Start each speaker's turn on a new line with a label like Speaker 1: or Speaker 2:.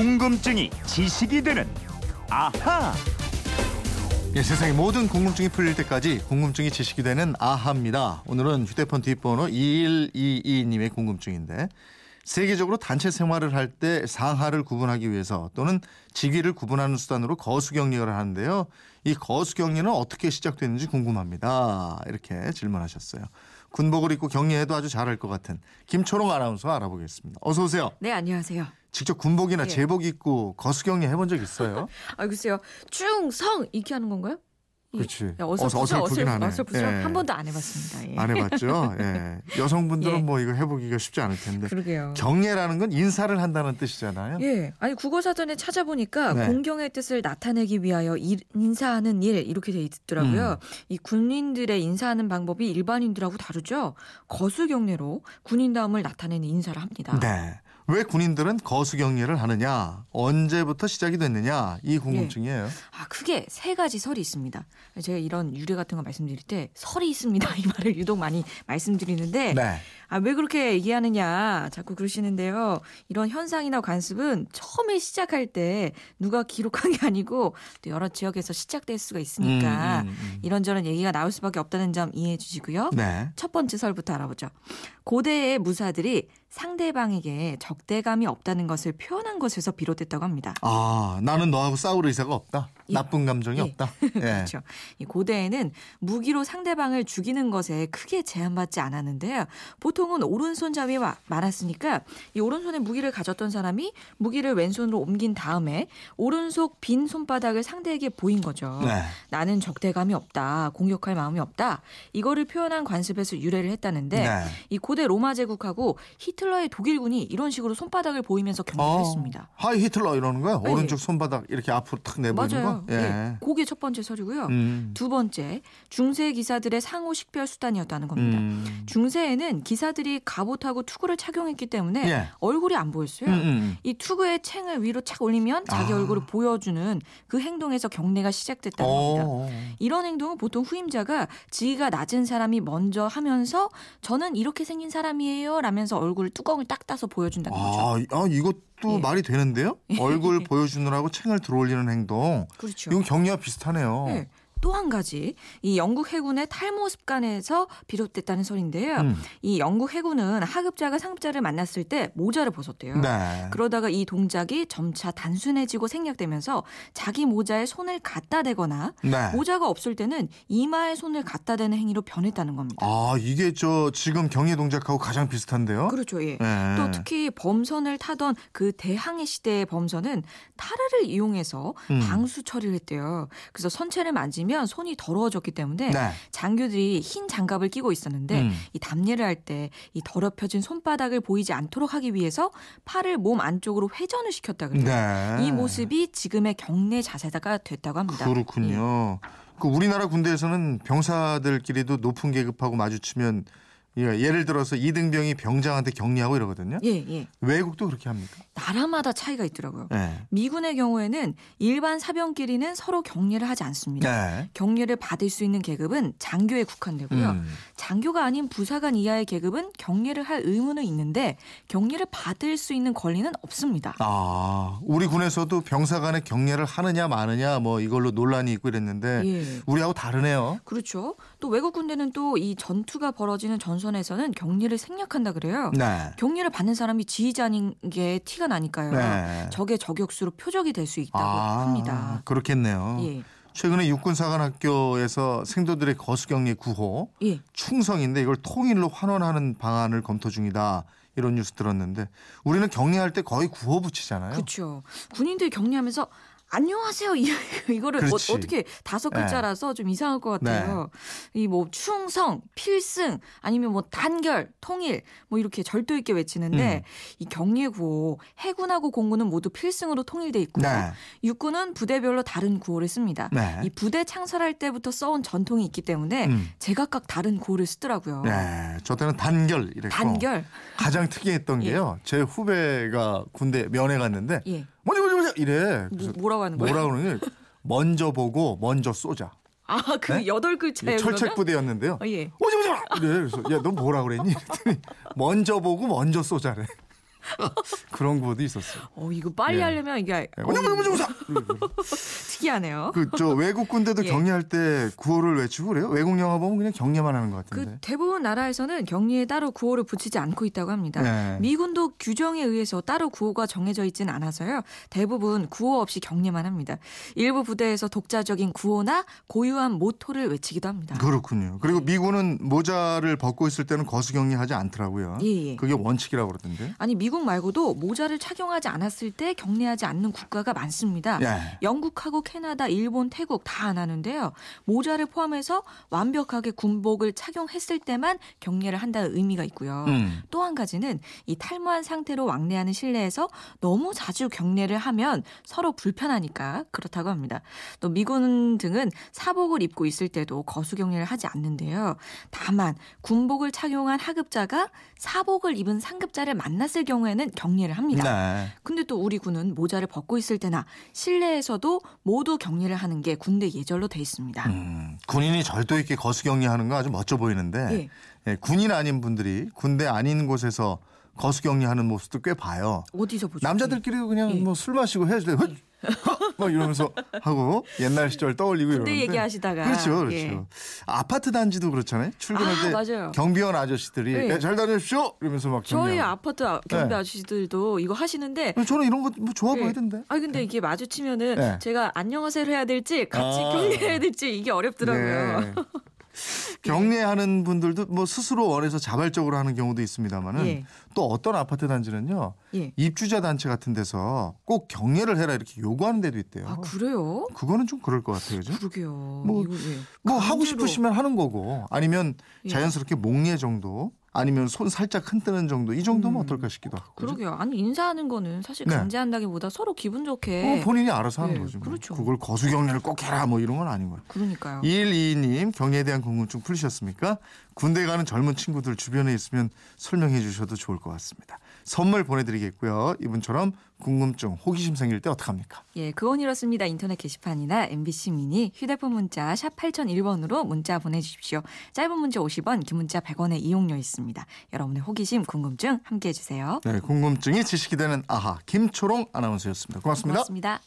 Speaker 1: 궁금증이 지식이 되는 아하.
Speaker 2: 예, 세상의 모든 궁금증이 풀릴 때까지 궁금증이 지식이 되는 아하입니다. 오늘은 휴대폰 뒷번호 2122님의 궁금증인데 세계적으로 단체 생활을 할 때 상하를 구분하기 위해서 또는 직위를 구분하는 수단으로 거수경례를 하는데요. 이 거수경례는 어떻게 시작됐는지 궁금합니다. 이렇게 질문하셨어요. 군복을 입고 경례해도 아주 잘할 것 같은 김초롱 아나운서 알아보겠습니다. 어서 오세요.
Speaker 3: 네, 안녕하세요.
Speaker 2: 직접 군복이나
Speaker 3: 예.
Speaker 2: 제복 입고 거수경례 해본 적 있어요?
Speaker 3: 아, 글쎄요. 충성 이렇게 하는 건가요? 이-
Speaker 2: 그렇지.
Speaker 3: 야, 어설프죠,
Speaker 2: 어서- 어설프긴 하네.
Speaker 3: 어설프죠.
Speaker 2: 예.
Speaker 3: 한 번도 안 해봤습니다. 예.
Speaker 2: 안 해봤죠. 예. 여성분들은
Speaker 3: 예.
Speaker 2: 뭐 이거 해보기가 쉽지 않을 텐데.
Speaker 3: 그러게요.
Speaker 2: 경례라는 건 인사를 한다는 뜻이잖아요.
Speaker 3: 예, 아니 국어 사전에 찾아보니까
Speaker 2: 네.
Speaker 3: 공경의 뜻을 나타내기 위하여 일- 인사하는 일 이렇게 돼 있더라고요.
Speaker 2: 음.
Speaker 3: 이 군인들의 인사하는 방법이 일반인들하고 다르죠. 거수 경례로 군인다움을 나타내는 인사를 합니다.
Speaker 2: 네. 왜 군인들은 거수경례를 하느냐? 언제부터 시작이 됐느냐? 이 궁금증이에요.
Speaker 3: 아, 크게 세 가지 설이 있습니다. 제가 이런 유래 같은 거 말씀드릴 때 설이 있습니다. 이 말을 유독 많이 말씀드리는데
Speaker 2: 네.
Speaker 3: 아, 왜 그렇게 얘기하느냐 자꾸 그러시는데요. 이런 현상이나 관습은 처음에 시작할 때 누가 기록한 게 아니고 또 여러 지역에서 시작될 수가 있으니까
Speaker 2: 음, 음, 음.
Speaker 3: 이런저런 얘기가 나올 수밖에 없다는 점 이해해 주시고요.
Speaker 2: 네.
Speaker 3: 첫 번째 설부터 알아보죠. 고대의 무사들이 상대방에게 적대감이 없다는 것을 표현한 것에서 비롯됐다고 합니다.
Speaker 2: 아, 나는 너하고 싸울 의사가 없다.
Speaker 3: 예.
Speaker 2: 나쁜 감정이
Speaker 3: 예.
Speaker 2: 없다. 예.
Speaker 3: 그렇죠. 이 고대에는 무기로 상대방을 죽이는 것에 크게 제한받지 않았는데요. 보통 은 오른손 잡이 가 많았으니까 이 오른손에 무기를 가졌던 사람이 무기를 왼손으로 옮긴 다음에 오른손 빈 손바닥을 상대에게 보인 거죠.
Speaker 2: 네.
Speaker 3: 나는 적대감이 없다, 공격할 마음이 없다. 이거를 표현한 관습에서 유래를 했다는데
Speaker 2: 네.
Speaker 3: 이 고대 로마 제국하고 히틀러의 독일군이 이런 식으로 손바닥을 보이면서 경례를
Speaker 2: 어,
Speaker 3: 했습니다.
Speaker 2: 하이 히틀러 이러는 거야?
Speaker 3: 네.
Speaker 2: 오른쪽 손바닥 이렇게 앞으로 탁 내보이는
Speaker 3: 맞아요.
Speaker 2: 거? 예.
Speaker 3: 예. 그게 첫 번째 설이고요.
Speaker 2: 음.
Speaker 3: 두 번째, 중세 기사들의 상호 식별 수단이었다는 겁니다.
Speaker 2: 음.
Speaker 3: 중세에는 기사 들이 갑옷하고 투구를 착용했기 때문에
Speaker 2: 예.
Speaker 3: 얼굴이 안 보였어요.
Speaker 2: 음, 음.
Speaker 3: 이 투구의 챙을 위로 착 올리면 자기
Speaker 2: 아.
Speaker 3: 얼굴을 보여주는 그 행동에서 경례가 시작됐다는 겁니다.
Speaker 2: 어.
Speaker 3: 이런 행동은 보통 후임자가 지위가 낮은 사람이 먼저 하면서 저는 이렇게 생긴 사람이에요 라면서 얼굴을 뚜껑을 딱 따서 보여준다는 거죠.
Speaker 2: 아, 아, 이것도
Speaker 3: 예.
Speaker 2: 말이 되는데요? 얼굴 보여주느라고 챙을 들어올리는 행동.
Speaker 3: 그렇죠.
Speaker 2: 이건 경례와 비슷하네요.
Speaker 3: 네. 또 한 가지 이 영국 해군의 탈모 습관에서 비롯됐다는 설인데요.
Speaker 2: 음.
Speaker 3: 이 영국 해군은 하급자가 상급자를 만났을 때 모자를 벗었대요.
Speaker 2: 네.
Speaker 3: 그러다가 이 동작이 점차 단순해지고 생략되면서 자기 모자에 손을 갖다 대거나
Speaker 2: 네.
Speaker 3: 모자가 없을 때는 이마에 손을 갖다 대는 행위로 변했다는 겁니다.
Speaker 2: 아, 이게 저 지금 경례 동작하고 가장 비슷한데요?
Speaker 3: 그렇죠. 예.
Speaker 2: 네.
Speaker 3: 또 특히 범선을 타던 그 대항해 시대의 범선은 타르를 이용해서
Speaker 2: 음.
Speaker 3: 방수 처리를 했대요. 그래서 선체를 만지면 손이 더러워졌기 때문에
Speaker 2: 네.
Speaker 3: 장교들이 흰 장갑을 끼고 있었는데
Speaker 2: 음.
Speaker 3: 이 담례를 할 때 이 더럽혀진 손바닥을 보이지 않도록 하기 위해서 팔을 몸 안쪽으로 회전을 시켰다 그래요.
Speaker 2: 네.
Speaker 3: 이 모습이 지금의 경례 자세가 됐다고 합니다.
Speaker 2: 그렇군요. 그 우리나라 군대에서는 병사들끼리도 높은 계급하고 마주치면 예, 예를 들어서 이등병이 병장한테 격리하고 이러거든요.
Speaker 3: 예, 예.
Speaker 2: 외국도 그렇게 합니까?
Speaker 3: 나라마다 차이가 있더라고요.
Speaker 2: 네.
Speaker 3: 미군의 경우에는 일반 사병끼리는 서로 격례를 하지 않습니다.
Speaker 2: 네.
Speaker 3: 격례를 받을 수 있는 계급은 장교에 국한되고요.
Speaker 2: 음.
Speaker 3: 장교가 아닌 부사관 이하의 계급은 격례를 할 의무는 있는데 격례를 받을 수 있는 권리는 없습니다.
Speaker 2: 아, 우리 군에서도 병사 간에 격례를 하느냐 마느냐 뭐 이걸로 논란이 있고 이랬는데
Speaker 3: 예.
Speaker 2: 우리하고 다르네요.
Speaker 3: 그렇죠. 또 외국 군대는 또 이 전투가 벌어지는 전선 에서는 격리를 생략한다 그래요.
Speaker 2: 네.
Speaker 3: 격리를 받는 사람이 지휘자인 게 티가 나니까요.
Speaker 2: 네.
Speaker 3: 적의 저격수로 표적이 될 수 있다고
Speaker 2: 아,
Speaker 3: 합니다.
Speaker 2: 그렇겠네요.
Speaker 3: 예.
Speaker 2: 최근에 육군사관학교에서 생도들의 거수경례 구호
Speaker 3: 예.
Speaker 2: 충성인데 이걸 통일로 환원하는 방안을 검토 중이다. 이런 뉴스 들었는데 우리는 경례할 때 거의 구호 붙이잖아요.
Speaker 3: 그렇죠. 군인들이 격리하면서 안녕하세요. 이- 이거를. 어, 떻게 다섯 글자라서 좀 이상할 것 같아요.
Speaker 2: 네.
Speaker 3: 이뭐 충성, 필승 아니면 뭐 단결, 통일 뭐 이렇게 절도 있게 외치는데
Speaker 2: 음.
Speaker 3: 이 경례 구호 해군하고 공군은 모두 필승으로 통일돼 있고요.
Speaker 2: 네.
Speaker 3: 육군은 부대별로 다른 구호를 씁니다.
Speaker 2: 네.
Speaker 3: 이 부대 창설할 때부터 써온 전통이 있기 때문에
Speaker 2: 음.
Speaker 3: 제각각 다른 구호를 쓰더라고요.
Speaker 2: 네, 저 때는 단결 이랬고
Speaker 3: 단결.
Speaker 2: 가장 특이했던
Speaker 3: 예.
Speaker 2: 게요. 제 후배가 군대 면회 갔는데
Speaker 3: 예.
Speaker 2: 이래. 그래서
Speaker 3: 뭐, 뭐라고 하는 거예요?
Speaker 2: 뭐라 그러는 게 먼저 보고 먼저 쏘자.
Speaker 3: 아, 그
Speaker 2: 네?
Speaker 3: 여덟 글자예요.
Speaker 2: 철책 부대였는데요.
Speaker 3: 어, 예.
Speaker 2: 오지 오지 마. 이래. 그래서 야, 너 뭐라 그랬니? 먼저 보고 먼저 쏘자래. 그런 구호도 있었어요.
Speaker 3: 어, 이거 빨리
Speaker 2: 예.
Speaker 3: 하려면 이게 어,
Speaker 2: 원영문무조사
Speaker 3: 특이하네요.
Speaker 2: 그 저 외국 군대도
Speaker 3: 예.
Speaker 2: 격리할 때 구호를 외치고 그래요. 외국 영화 보면 그냥 격려만 하는
Speaker 3: 것그
Speaker 2: 같은데.
Speaker 3: 대부분 나라에서는 격리에 따로 구호를 붙이지 않고 있다고 합니다.
Speaker 2: 네.
Speaker 3: 미군도 규정에 의해서 따로 구호가 정해져 있지는 않아서요. 대부분 구호 없이 격리만 합니다. 일부 부대에서 독자적인 구호나 고유한 모토를 외치기도 합니다.
Speaker 2: 그렇군요. 그리고 미군은 모자를 벗고 있을 때는 거수 격리하지 않더라고요.
Speaker 3: 예, 예.
Speaker 2: 그게 원칙이라고 그러던데.
Speaker 3: 아니 미국 말고도 모자를 착용하지 않았을 때 격리하지 않는 국가가 많습니다.
Speaker 2: 예.
Speaker 3: 영국하고 캐나다, 일본, 태국 다 안 하는데요. 모자를 포함해서 완벽하게 군복을 착용했을 때만 격리를 한다는 의미가 있고요.
Speaker 2: 음.
Speaker 3: 또한 가지는 이 탈모한 상태로 왕래하는 실내에서 너무 자주 격례를 하면 서로 불편하니까 그렇다고 합니다. 또 미군 등은 사복을 입고 있을 때도 거수 격례를 하지 않는데요. 다만 군복을 착용한 하급자가 사복을 입은 상급자를 만났을 경우 에는 격례를 합니다.
Speaker 2: 네.
Speaker 3: 근데 또 우리 군은 모자를 벗고 있을 때나 실내에서도 모두 격리를 하는 게 군대 예절로 돼 있습니다.
Speaker 2: 음, 군인이 절도 있게 거수 격리하는 거 아주 멋져 보이는데
Speaker 3: 예.
Speaker 2: 예, 군인 아닌 분들이 군대 아닌 곳에서 거수 격리하는 모습도 꽤 봐요.
Speaker 3: 어디서 보죠?
Speaker 2: 남자들끼리도 그냥
Speaker 3: 예.
Speaker 2: 뭐술 마시고 헤어질 때 헛! 막 이러면서 하고 옛날 시절 떠올리고 이러는데
Speaker 3: 얘기하시다가
Speaker 2: 그렇죠, 그렇죠.
Speaker 3: 예.
Speaker 2: 아파트 단지도 그렇잖아요. 출근할
Speaker 3: 아,
Speaker 2: 때
Speaker 3: 맞아요.
Speaker 2: 경비원 아저씨들이
Speaker 3: 예.
Speaker 2: 예, 잘 다녀오십시오 이러면서 막
Speaker 3: 저희
Speaker 2: 격려하고.
Speaker 3: 아파트 아- 경비
Speaker 2: 네.
Speaker 3: 아저씨들도 이거 하시는데
Speaker 2: 저는 이런 거 뭐 좋아
Speaker 3: 예.
Speaker 2: 보이던데.
Speaker 3: 아니 근데 이게 마주치면은
Speaker 2: 네.
Speaker 3: 제가 안녕하세요를 해야 될지 같이
Speaker 2: 아.
Speaker 3: 격려해야 될지 이게 어렵더라고요.
Speaker 2: 네. 격리하는 분들도 뭐 스스로 원해서 자발적으로 하는 경우도 있습니다만은
Speaker 3: 예.
Speaker 2: 또 어떤 아파트 단지는요
Speaker 3: 예.
Speaker 2: 입주자 단체 같은 데서 꼭 격려를 해라 이렇게 요구하는 데도 있대요.
Speaker 3: 아 그래요?
Speaker 2: 그거는 좀 그럴 것 같아요, 그죠?
Speaker 3: 그러게요.
Speaker 2: 뭐,
Speaker 3: 이거, 예.
Speaker 2: 뭐 하고. 싶으시면 하는 거고 아니면
Speaker 3: 예.
Speaker 2: 자연스럽게 목례 정도 아니면 손 살짝 흔드는 정도 이 정도면 어떨까 싶기도 하고.
Speaker 3: 음. 그러게요. 아니 인사하는 거는 사실
Speaker 2: 네.
Speaker 3: 강제한다기보다 서로 기분 좋게.
Speaker 2: 어, 본인이 알아서 하는
Speaker 3: 예,
Speaker 2: 거죠. 뭐.
Speaker 3: 그렇죠.
Speaker 2: 그걸 거수 격려를 꼭 해라 뭐 이런 건 아닌 거예요.
Speaker 3: 그러니까요.
Speaker 2: 2122님 경리에 대한 궁금증 풀리셨습니까? 군대 가는 젊은 친구들 주변에 있으면 설명해 주셔도 좋을 것 같습니다. 선물 보내드리겠고요. 이분처럼 궁금증, 호기심 생길 때 어떡합니까?
Speaker 3: 예, 그건 이렇습니다. 인터넷 게시판이나 MBC 미니 휴대폰 문자 샵 8001번으로 문자 보내주십시오. 짧은 문자 50원, 긴 문자 100원의 이용료 있습니다. 여러분의 호기심, 궁금증 함께해 주세요.
Speaker 2: 네, 궁금증이 지식이 되는 아하 김초롱 아나운서였습니다. 고맙습니다.
Speaker 3: 고맙습니다.